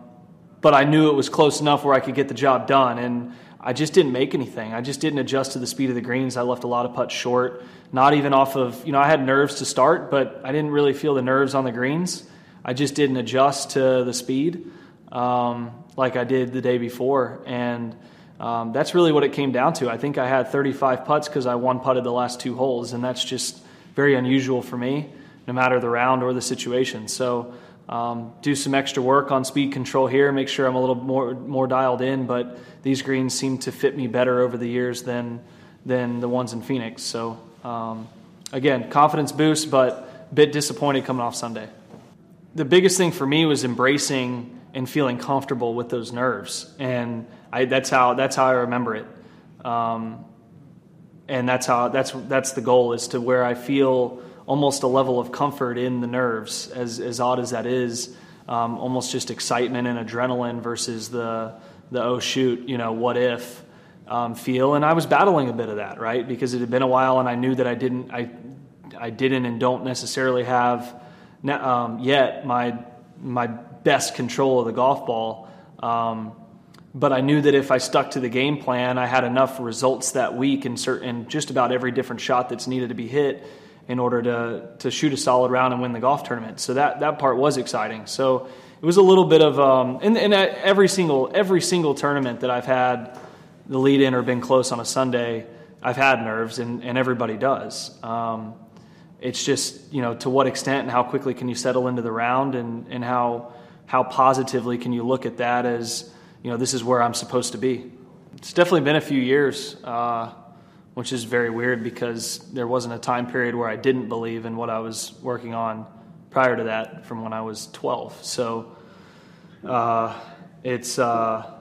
but I knew it was close enough where I could get the job done, and I just didn't make anything. I just didn't adjust to the speed of the greens. I left a lot of putts short. Not even off of you know I had nerves to start, but I didn't really feel the nerves on the greens. I just didn't adjust to the speed um, like I did the day before, and um, that's really what it came down to. I think I had 35 putts because I one putted the last two holes, and that's just very unusual for me, no matter the round or the situation. So. Um, do some extra work on speed control here, make sure I'm a little more more dialed in. But these greens seem to fit me better over the years than than the ones in Phoenix. So um, again, confidence boost, but a bit disappointed coming off Sunday the biggest thing for me was embracing and feeling comfortable with those nerves, and I, that's how that's how I remember it. Um, and that's how that's that's the goal is to where I feel almost a level of comfort in the nerves, as as odd as that is, um, almost just excitement and adrenaline versus the the oh shoot, you know, what if um, feel. And I was battling a bit of that, right, because it had been a while, and I knew that I didn't I I didn't and don't necessarily have um, yet my my best control of the golf ball. Um, but I knew that if I stuck to the game plan, I had enough results that week in certain just about every different shot that's needed to be hit in order to to shoot a solid round and win the golf tournament. So that that part was exciting. So it was a little bit of um, and, and every single every single tournament that I've had the lead in or been close on a Sunday, I've had nerves and, and everybody does. Um, it's just you know to what extent and how quickly can you settle into the round and, and how how positively can you look at that as you know this is where I'm supposed to be. It's definitely been a few years, uh, which is very weird because there wasn't a time period where I didn't believe in what I was working on prior to that from when I was 12. So uh, it's uh,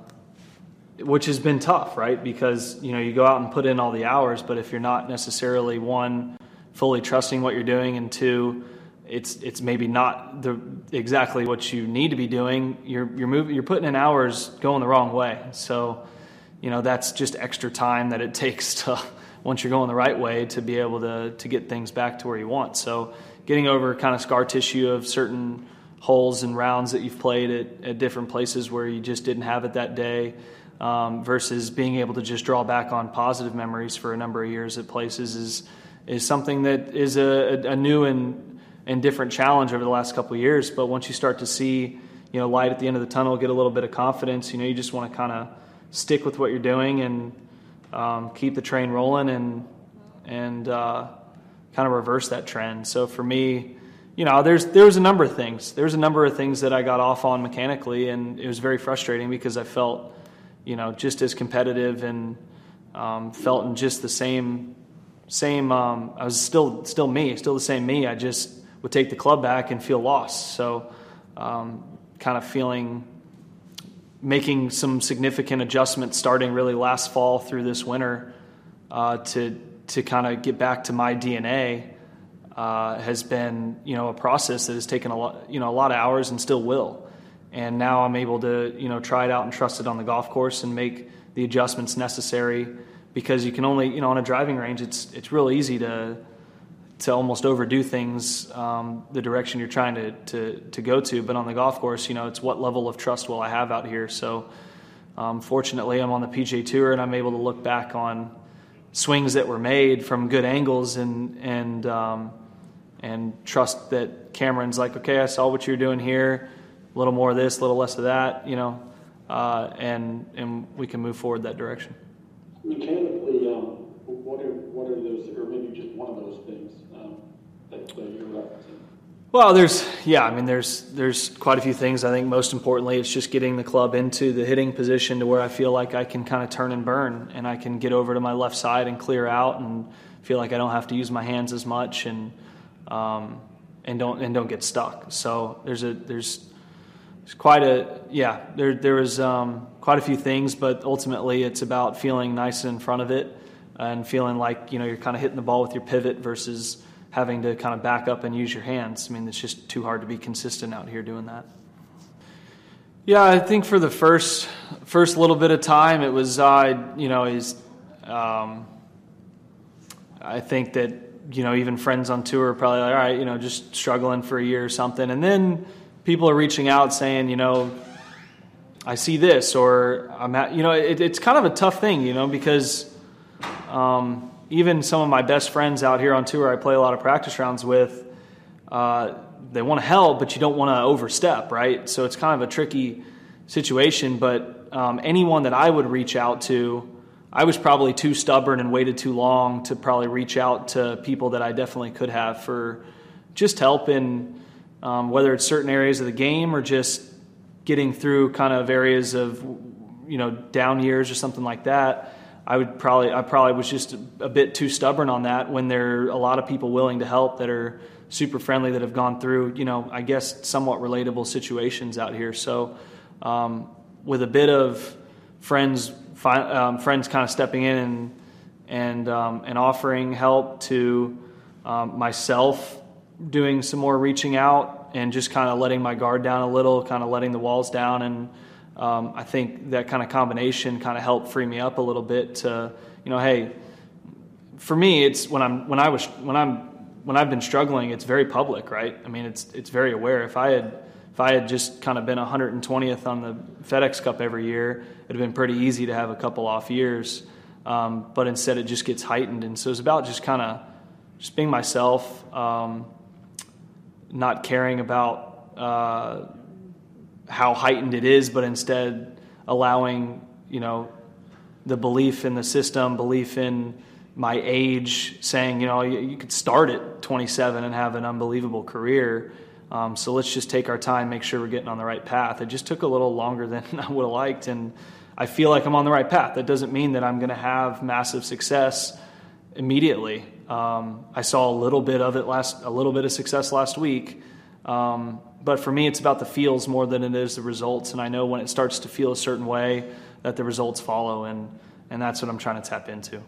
which has been tough, right? Because you know you go out and put in all the hours, but if you're not necessarily one fully trusting what you're doing, and two, it's it's maybe not the exactly what you need to be doing. You're you're moving, you're putting in hours going the wrong way. So, you know, that's just extra time that it takes to once you're going the right way to be able to to get things back to where you want. So, getting over kind of scar tissue of certain holes and rounds that you've played at, at different places where you just didn't have it that day. Um, versus being able to just draw back on positive memories for a number of years at places is is something that is a, a new and, and different challenge over the last couple years. But once you start to see, you know, light at the end of the tunnel, get a little bit of confidence, you know, you just want to kind of stick with what you're doing and um, keep the train rolling and and uh, kind of reverse that trend. So for me, you know, there's there was a number of things. There's a number of things that I got off on mechanically, and it was very frustrating because I felt, you know, just as competitive and um, felt in just the same same. Um, I was still still me, still the same me. I just would take the club back and feel lost. So, um, kind of feeling making some significant adjustments starting really last fall through this winter uh, to to kind of get back to my DNA uh, has been you know a process that has taken a lot you know a lot of hours and still will. And now I'm able to you know try it out and trust it on the golf course and make the adjustments necessary because you can only you know on a driving range it's it's real easy to to almost overdo things um, the direction you're trying to, to to go to. But on the golf course you know it's what level of trust will I have out here? So um, fortunately I'm on the PGA Tour and I'm able to look back on swings that were made from good angles and and um, and trust that Cameron's like okay I saw what you're doing here. A little more of this a little less of that you know uh, and and we can move forward that direction um, what are what are those, or maybe just one of those things um, that, that you're referencing? Well, there's yeah, I mean there's there's quite a few things. I think most importantly, it's just getting the club into the hitting position to where I feel like I can kind of turn and burn, and I can get over to my left side and clear out, and feel like I don't have to use my hands as much, and um, and don't and don't get stuck. So there's a there's there's quite a yeah there there was um, quite a few things, but ultimately it's about feeling nice in front of it and feeling like you know you're kind of hitting the ball with your pivot versus having to kind of back up and use your hands. I mean, it's just too hard to be consistent out here doing that. Yeah, I think for the first first little bit of time, it was uh, you know is um, I think that you know even friends on tour are probably like all right you know just struggling for a year or something, and then people are reaching out saying you know I see this or I'm at you know it, it's kind of a tough thing you know because um, even some of my best friends out here on tour I play a lot of practice rounds with. Uh, they want to help, but you don't want to overstep, right? So it's kind of a tricky situation. But um, anyone that I would reach out to, I was probably too stubborn and waited too long to probably reach out to people that I definitely could have for just help in um, whether it's certain areas of the game or just getting through kind of areas of you know down years or something like that. I would probably I probably was just a, bit too stubborn on that when there are a lot of people willing to help that are super friendly that have gone through, you know, I guess somewhat relatable situations out here. So, um, with a bit of friends, fi- um, friends kind of stepping in and and um, and offering help to um, myself, doing some more reaching out and just kind of letting my guard down a little, kind of letting the walls down, and um, I think that kind of combination kind of helped free me up a little bit to, you know, hey. For me, it's when I'm when I was when I'm when I've been struggling, it's very public, right? I mean, it's it's very aware. If I had if I had just kind of been 120th on the FedEx Cup every year, it'd have been pretty easy to have a couple off years. Um, but instead, it just gets heightened, and so it's about just kind of just being myself, um, not caring about uh, how heightened it is, but instead allowing you know the belief in the system, belief in my age saying, you know, you, you, could start at 27 and have an unbelievable career. Um, so let's just take our time, make sure we're getting on the right path. It just took a little longer than I would have liked, and I feel like I'm on the right path. That doesn't mean that I'm going to have massive success immediately. Um, I saw a little bit of it last, a little bit of success last week. Um, but for me, it's about the feels more than it is the results. And I know when it starts to feel a certain way, that the results follow, and and that's what I'm trying to tap into.